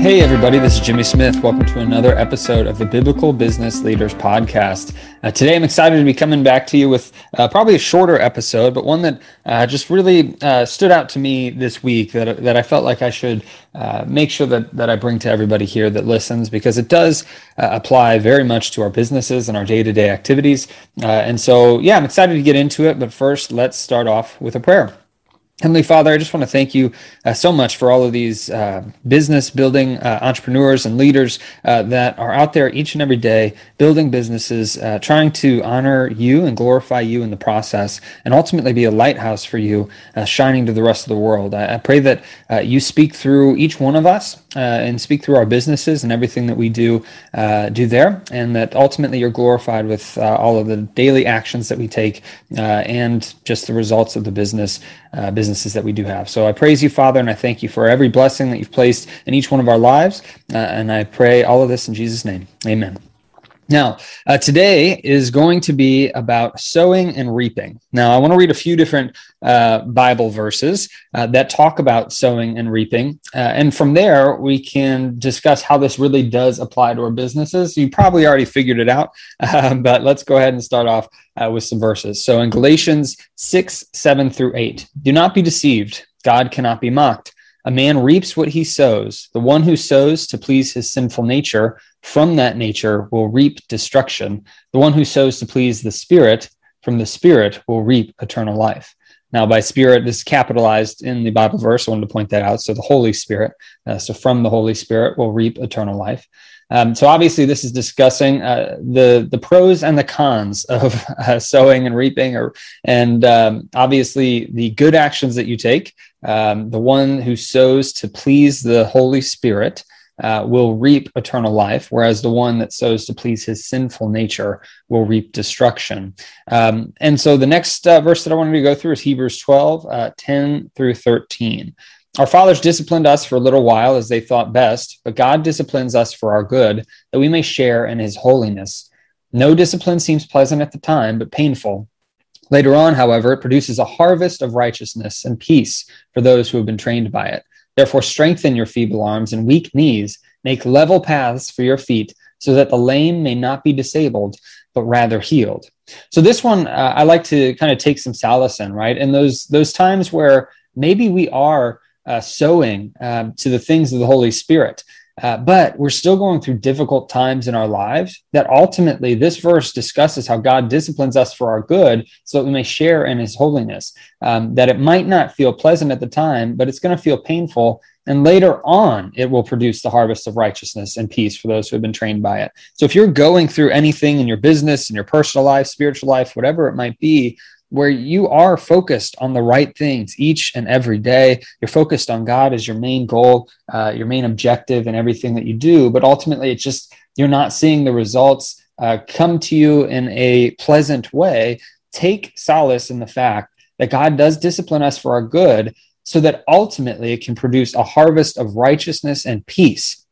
Hey, everybody, this is Jimmy Smith. Welcome to another episode of the Biblical Business Leaders Podcast. Uh, today, I'm excited to be coming back to you with uh, probably a shorter episode, but one that uh, just really uh, stood out to me this week that, that I felt like I should uh, make sure that, that I bring to everybody here that listens because it does uh, apply very much to our businesses and our day to day activities. and so, yeah, I'm excited to get into it, but first, let's start off with a prayer. Heavenly Father, I just want to thank you uh, so much for all of these uh, business building uh, entrepreneurs and leaders uh, that are out there each and every day building businesses, uh, trying to honor you and glorify you in the process, and ultimately be a lighthouse for you, uh, shining to the rest of the world. I, I pray that you speak through each one of us Uh, and speak through our businesses and everything that we do uh, do there, and that ultimately you're glorified with uh, all of the daily actions that we take and just the results of the business business businesses that we do have. So I praise you, Father, and I thank you for every blessing that you've placed in each one of our lives. Uh, and I pray all of this in Jesus' name. Amen. Now, uh, today is going to be about sowing and reaping. Now, I want to read a few different uh, Bible verses uh, that talk about sowing and reaping. Uh, and from there, we can discuss how this really does apply to our businesses. You probably already figured it out, um, but let's go ahead and start off uh, with some verses. So, in Galatians 6, 7 through 8, do not be deceived. God cannot be mocked. A man reaps what he sows. The one who sows to please his sinful nature from that nature will reap destruction. The one who sows to please the Spirit from the Spirit will reap eternal life. Now, by Spirit, this is capitalized in the Bible verse. I wanted to point that out. So, the Holy Spirit. Uh, so, from the Holy Spirit will reap eternal life. Um, so, obviously, this is discussing uh, the the pros and the cons of uh, sowing and reaping, or and um, obviously the good actions that you take. Um, the one who sows to please the Holy Spirit uh, will reap eternal life, whereas the one that sows to please his sinful nature will reap destruction. Um, and so the next uh, verse that I wanted to go through is Hebrews 12, uh, 10 through 13. Our fathers disciplined us for a little while as they thought best, but God disciplines us for our good, that we may share in his holiness. No discipline seems pleasant at the time, but painful. Later on, however, it produces a harvest of righteousness and peace for those who have been trained by it. Therefore, strengthen your feeble arms and weak knees. Make level paths for your feet, so that the lame may not be disabled, but rather healed. So this one, uh, I like to kind of take some solace in, right? And those those times where maybe we are uh, sowing um, to the things of the Holy Spirit. Uh, but we're still going through difficult times in our lives that ultimately this verse discusses how God disciplines us for our good so that we may share in his holiness. Um, that it might not feel pleasant at the time, but it's going to feel painful. And later on, it will produce the harvest of righteousness and peace for those who have been trained by it. So if you're going through anything in your business, in your personal life, spiritual life, whatever it might be, where you are focused on the right things each and every day. You're focused on God as your main goal, uh, your main objective, and everything that you do. But ultimately, it's just you're not seeing the results uh, come to you in a pleasant way. Take solace in the fact that God does discipline us for our good, so that ultimately it can produce a harvest of righteousness and peace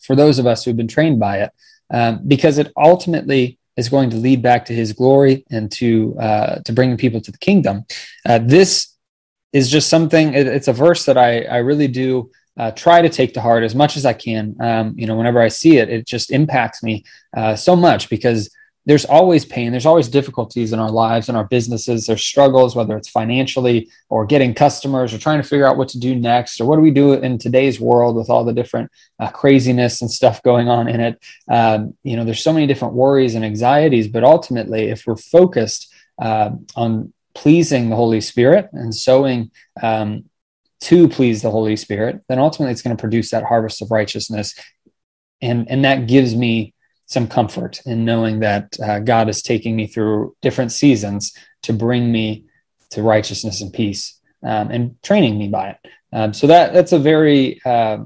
for those of us who've been trained by it. Um, because it ultimately is going to lead back to his glory and to uh, to bringing people to the kingdom. Uh, this is just something. It, it's a verse that I I really do. Uh, try to take to heart as much as I can. Um, you know, whenever I see it, it just impacts me uh, so much because there's always pain. There's always difficulties in our lives and our businesses. There's struggles whether it's financially or getting customers or trying to figure out what to do next or what do we do in today's world with all the different uh, craziness and stuff going on in it. Um, you know there's so many different worries and anxieties but ultimately if we're focused uh, on pleasing the holy spirit and sowing um, to please the holy spirit then ultimately it's going to produce that harvest of righteousness. And and that gives me some comfort in knowing that uh, God is taking me through different seasons to bring me to righteousness and peace um, and training me by it. Um, so that that's a very uh,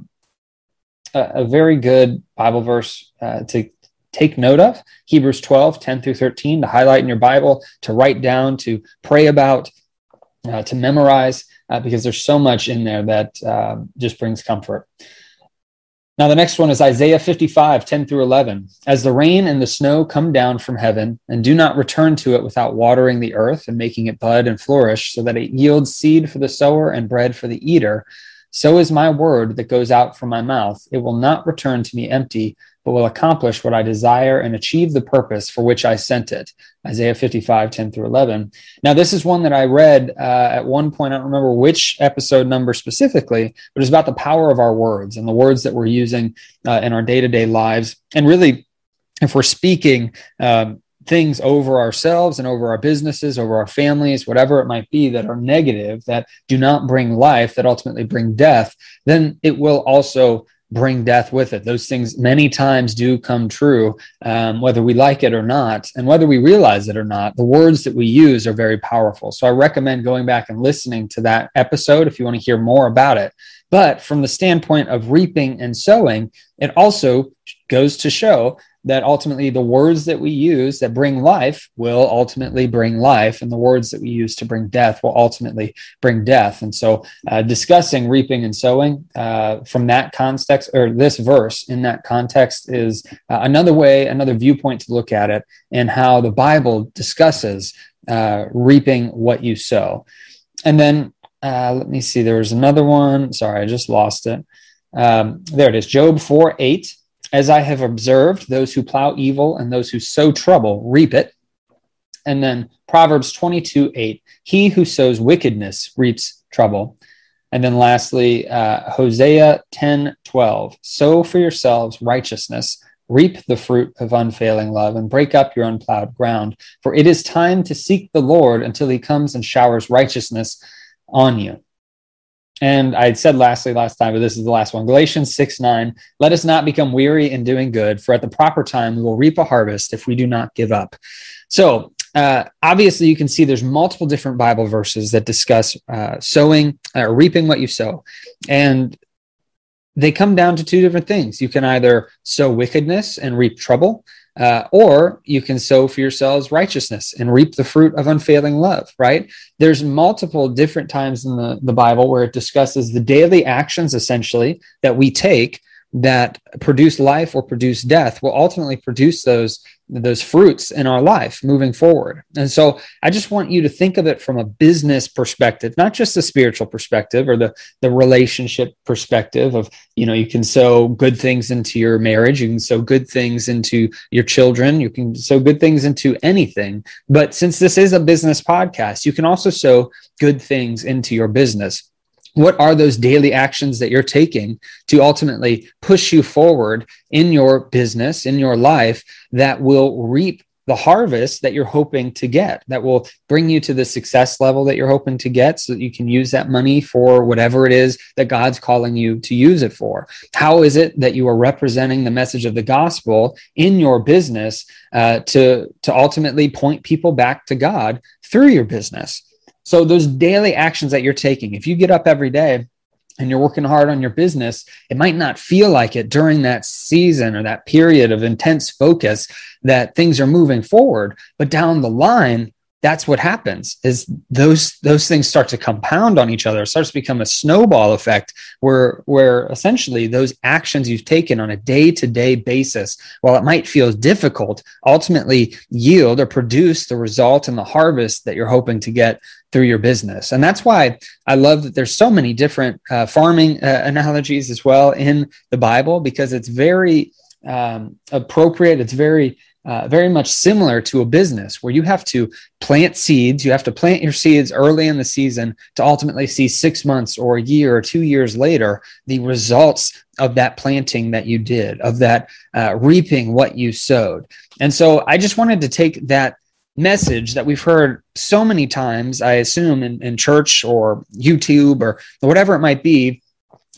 a, very good Bible verse uh, to take note of. Hebrews 12, 10 through 13 to highlight in your Bible, to write down, to pray about, uh, to memorize, uh, because there's so much in there that uh, just brings comfort. Now, the next one is Isaiah 55, 10 through 11. As the rain and the snow come down from heaven, and do not return to it without watering the earth and making it bud and flourish, so that it yields seed for the sower and bread for the eater, So is my word that goes out from my mouth. It will not return to me empty, but will accomplish what I desire and achieve the purpose for which I sent it. Isaiah 55, 10 through 11. Now, this is one that I read uh, at one point. I don't remember which episode number specifically, but it's about the power of our words and the words that we're using uh, in our day to day lives. And really, if we're speaking um, things over ourselves and over our businesses, over our families, whatever it might be that are negative, that do not bring life, that ultimately bring death, then it will also bring death with it. Those things many times do come true, um, whether we like it or not. And whether we realize it or not, the words that we use are very powerful. So I recommend going back and listening to that episode if you want to hear more about it. But from the standpoint of reaping and sowing, it also goes to show that ultimately the words that we use that bring life will ultimately bring life, and the words that we use to bring death will ultimately bring death. And so, uh, discussing reaping and sowing uh, from that context, or this verse in that context, is uh, another way, another viewpoint to look at it, and how the Bible discusses uh, reaping what you sow. And then, uh, let me see, there was another one. Sorry, I just lost it. Um, there it is Job 4 8 as I have observed, those who plow evil and those who sow trouble reap it. And then Proverbs 22 8, he who sows wickedness reaps trouble. And then lastly, uh, Hosea 10 12, sow for yourselves righteousness, reap the fruit of unfailing love, and break up your unplowed ground. For it is time to seek the Lord until he comes and showers righteousness on you. And I said lastly last time, but this is the last one Galatians 6 9. Let us not become weary in doing good, for at the proper time we will reap a harvest if we do not give up. So, uh, obviously, you can see there's multiple different Bible verses that discuss uh, sowing or uh, reaping what you sow. And they come down to two different things. You can either sow wickedness and reap trouble, uh, or you can sow for yourselves righteousness and reap the fruit of unfailing love, right? There's multiple different times in the, the Bible where it discusses the daily actions essentially that we take that produce life or produce death will ultimately produce those those fruits in our life moving forward. And so I just want you to think of it from a business perspective, not just the spiritual perspective or the the relationship perspective of, you know, you can sow good things into your marriage, you can sow good things into your children, you can sow good things into anything. But since this is a business podcast, you can also sow good things into your business what are those daily actions that you're taking to ultimately push you forward in your business in your life that will reap the harvest that you're hoping to get that will bring you to the success level that you're hoping to get so that you can use that money for whatever it is that God's calling you to use it for. How is it that you are representing the message of the gospel in your business uh, to, to ultimately point people back to God through your business? So those daily actions that you're taking, if you get up every day and you're working hard on your business, it might not feel like it during that season or that period of intense focus that things are moving forward. But down the line, that's what happens is those those things start to compound on each other. It starts to become a snowball effect where where essentially those actions you've taken on a day-to-day basis while it might feel difficult ultimately yield or produce the result and the harvest that you're hoping to get through your business. And that's why i love that there's so many different uh, farming uh, analogies as well in the bible because it's very um, appropriate. It's very uh, very much similar to a business where you have to plant seeds. You have to plant your seeds early in the season to ultimately see six months or a year or two years later the results of that planting that you did, of that uh, reaping what you sowed. And so I just wanted to take that message that we've heard so many times, I assume, in, in church or YouTube or whatever it might be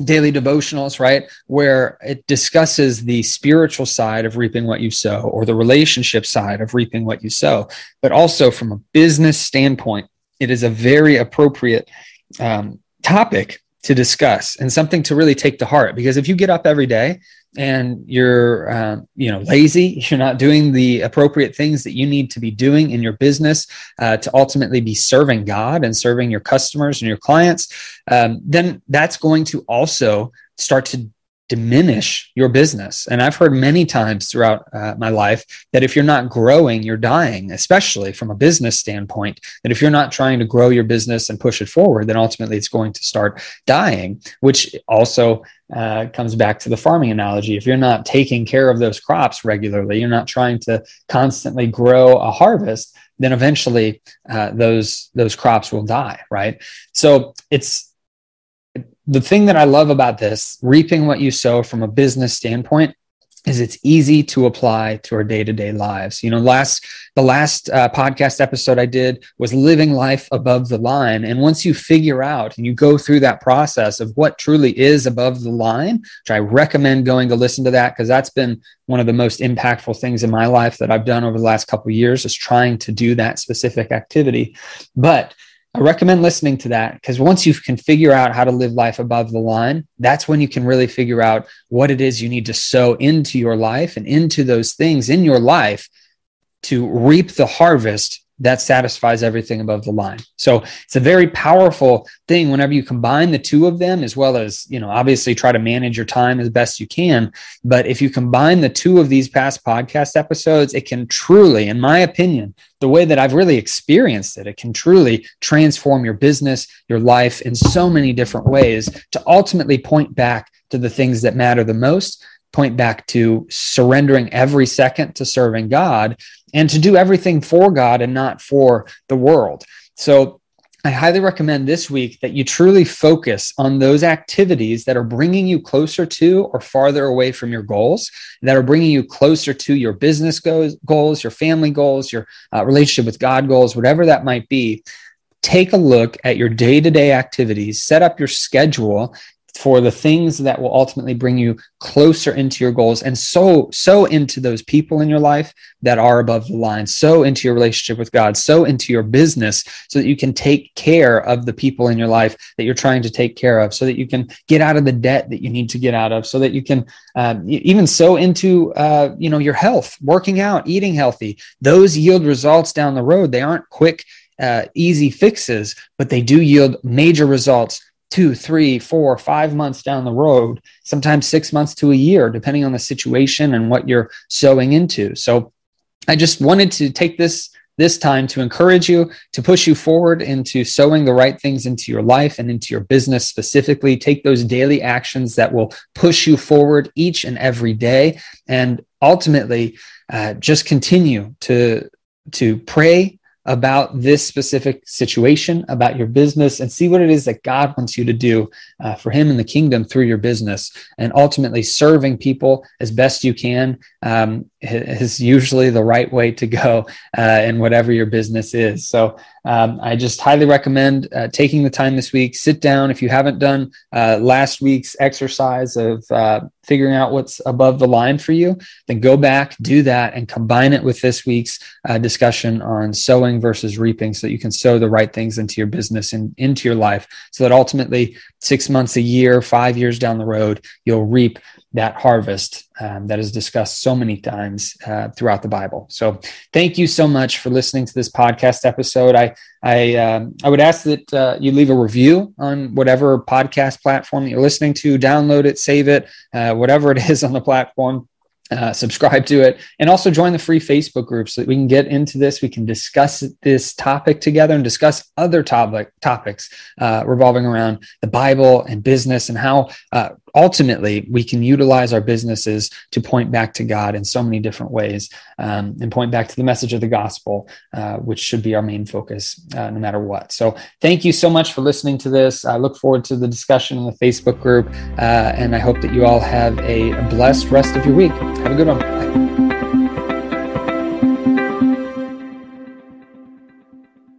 daily devotionals, right? Where it discusses the spiritual side of reaping what you sow or the relationship side of reaping what you sow. But also from a business standpoint, it is a very appropriate um, topic to discuss and something to really take to heart. Because if you get up every day and you're uh, you know lazy you're not doing the appropriate things that you need to be doing in your business uh, to ultimately be serving god and serving your customers and your clients um, then that's going to also start to diminish your business. And I've heard many times throughout uh, my life that if you're not growing, you're dying, especially from a business standpoint. That if you're not trying to grow your business and push it forward, then ultimately it's going to start dying, which also uh, comes back to the farming analogy. If you're not taking care of those crops regularly, you're not trying to constantly grow a harvest, then eventually uh, those those crops will die, right? So it's the thing that I love about this, reaping what you sow from a business standpoint, is it's easy to apply to our day-to-day lives. You know last the last uh, podcast episode i did was living life above the line. And once you figure out and you go through that process of what truly is above the line which i recommend going to listen to that because that's been one of the most impactful things in my life that i've done over the last couple years is trying to do that specific activity. But I recommend listening to that because once you can figure out how to live life above the line, that's when you can really figure out what it is you need to sow into your life and into those things in your life to reap the harvest that satisfies everything above the line. So it's a very powerful thing whenever you combine the two of them, as well as, you know, obviously try to manage your time as best you can. But if you combine the two of these past podcast episodes, it can truly, in my opinion, the way that I've really experienced it, it can truly transform your business, your life in so many different ways to ultimately point back to the things that matter the most point back to surrendering every second to serving God and to do everything for God and not for the world. So I highly recommend this week that you truly focus on those activities that are bringing you closer to or farther away from your goals, that are bringing you closer to your business goals, your family goals, your uh, relationship with God goals, whatever that might be. Take a look at your day to day activities, set up your schedule, for the things that will ultimately bring you closer into your goals and so sow into those people in your life that are above the line sow into your relationship with god sow into your business so that you can take care of the people in your life that you're trying to take care of so that you can get out of the debt that you need to get out of so that you can um, even sow into uh, you know your health working out eating healthy. Those yield results down the road. They aren't quick uh, easy fixes but they do yield major results two, three, four, five months down the road, sometimes six months to a year, depending on the situation and what you're sowing into. So I just wanted to take this this time to encourage you to push you forward into sowing the right things into your life and into your business specifically take those daily actions that will push you forward each and every day and ultimately uh, just continue to to pray about this specific situation, about your business, and see what it is that God wants you to do uh, for Him in the kingdom through your business. And ultimately, serving people as best you can um, is usually the right way to go uh, in whatever your business is. So, um, I just highly recommend uh, taking the time this week. Sit down if you haven't done uh, last week's exercise of uh, figuring out what's above the line for you, then go back, do that, and combine it with this week's uh, discussion on sowing versus reaping so that you can sow the right things into your business and into your life so that ultimately, six months, a year, five years down the road, you'll reap that harvest um, that is discussed so many times uh, throughout the Bible. So, thank you so much for listening to this podcast episode. I I um, I would ask that uh, you leave a review on whatever podcast platform that you're listening to. Download it, save it, uh, whatever it is on the platform uh, subscribe to it, and also join the free Facebook group so that we can get into this. We can discuss this topic together and discuss other topic topics uh, revolving around the Bible and business and how uh, ultimately we can utilize our businesses to point back to God in so many different ways um, and point back to the message of the gospel, uh, which should be our main focus uh, no matter what. So, thank you so much for listening to this. I look forward to the discussion in the Facebook group, uh, and I hope that you all have a blessed rest of your week. Have a good one. Bye.